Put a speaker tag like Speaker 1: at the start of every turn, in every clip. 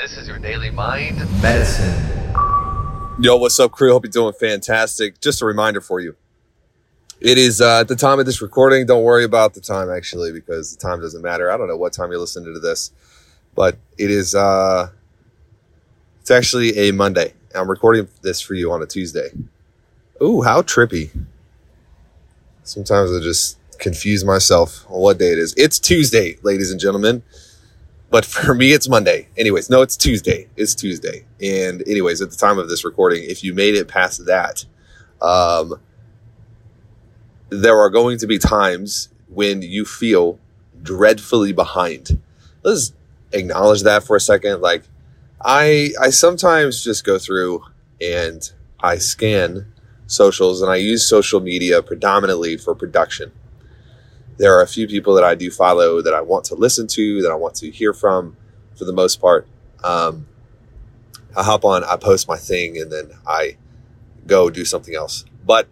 Speaker 1: This is your daily mind medicine.
Speaker 2: Yo, what's up, crew? Hope you're doing fantastic. Just a reminder for you. It is uh, at the time of this recording. Don't worry about the time, actually, because the time doesn't matter. I don't know what time you're listening to this, but it is. Uh, it's actually a Monday. I'm recording this for you on a Tuesday. Ooh, how trippy! Sometimes I just confuse myself on what day it is. It's Tuesday, ladies and gentlemen. But for me, it's Monday. Anyways, no, it's Tuesday. It's Tuesday. And anyways, at the time of this recording, if you made it past that, um, there are going to be times when you feel dreadfully behind. Let's acknowledge that for a second. Like, I I sometimes just go through and I scan socials and I use social media predominantly for production there are a few people that I do follow that I want to listen to, that I want to hear from for the most part. Um, I hop on, I post my thing, and then I go do something else. But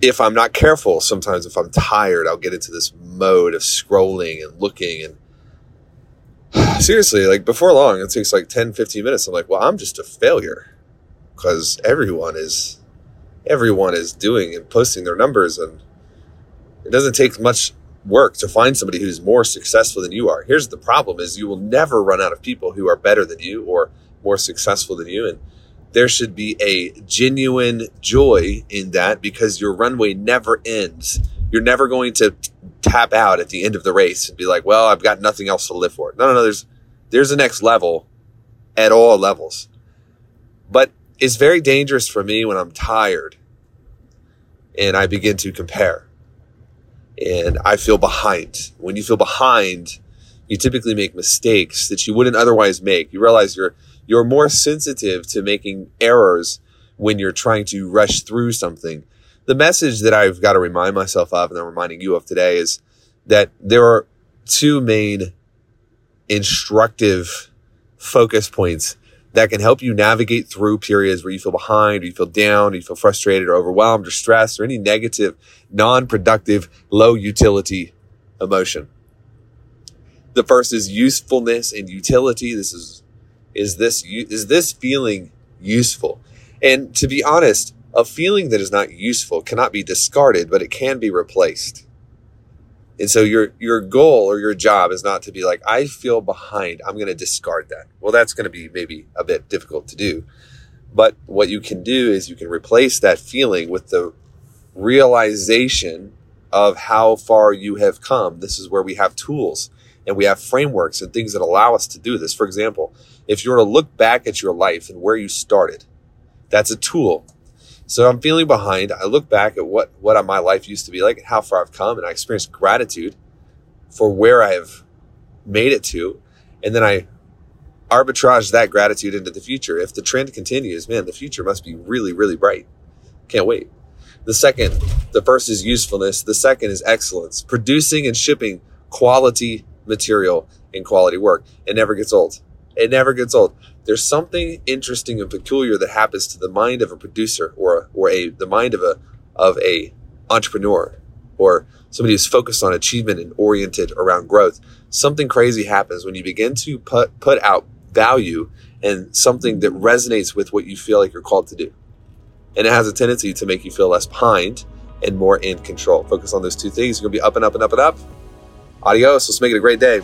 Speaker 2: if I'm not careful, sometimes if I'm tired, I'll get into this mode of scrolling and looking. And seriously, like before long, it takes like 10, 15 minutes. I'm like, well, I'm just a failure because everyone is, everyone is doing and posting their numbers and it doesn't take much work to find somebody who's more successful than you are. Here's the problem is you will never run out of people who are better than you or more successful than you and there should be a genuine joy in that because your runway never ends. You're never going to tap out at the end of the race and be like, "Well, I've got nothing else to live for." No, no, no, there's there's a next level at all levels. But it's very dangerous for me when I'm tired and I begin to compare and I feel behind. When you feel behind, you typically make mistakes that you wouldn't otherwise make. You realize you're you're more sensitive to making errors when you're trying to rush through something. The message that I've got to remind myself of and I'm reminding you of today is that there are two main instructive focus points that can help you navigate through periods where you feel behind, or you feel down, or you feel frustrated, or overwhelmed, or stressed, or any negative, non productive, low utility emotion. The first is usefulness and utility. This is, is this, is this feeling useful? And to be honest, a feeling that is not useful cannot be discarded, but it can be replaced. And so your your goal or your job is not to be like, I feel behind. I'm going to discard that. Well, that's going to be maybe a bit difficult to do. But what you can do is you can replace that feeling with the realization of how far you have come. This is where we have tools and we have frameworks and things that allow us to do this. For example, if you were to look back at your life and where you started, that's a tool so I'm feeling behind. I look back at what, what my life used to be like and how far I've come. And I experience gratitude for where I have made it to. And then I arbitrage that gratitude into the future. If the trend continues, man, the future must be really, really bright. Can't wait. The second, the first is usefulness. The second is excellence, producing and shipping quality material and quality work. It never gets old. It never gets old. There's something interesting and peculiar that happens to the mind of a producer or or a the mind of a of a entrepreneur or somebody who's focused on achievement and oriented around growth. Something crazy happens when you begin to put put out value and something that resonates with what you feel like you're called to do. And it has a tendency to make you feel less behind and more in control. Focus on those two things. You're gonna be up and up and up and up. Adios. Let's make it a great day.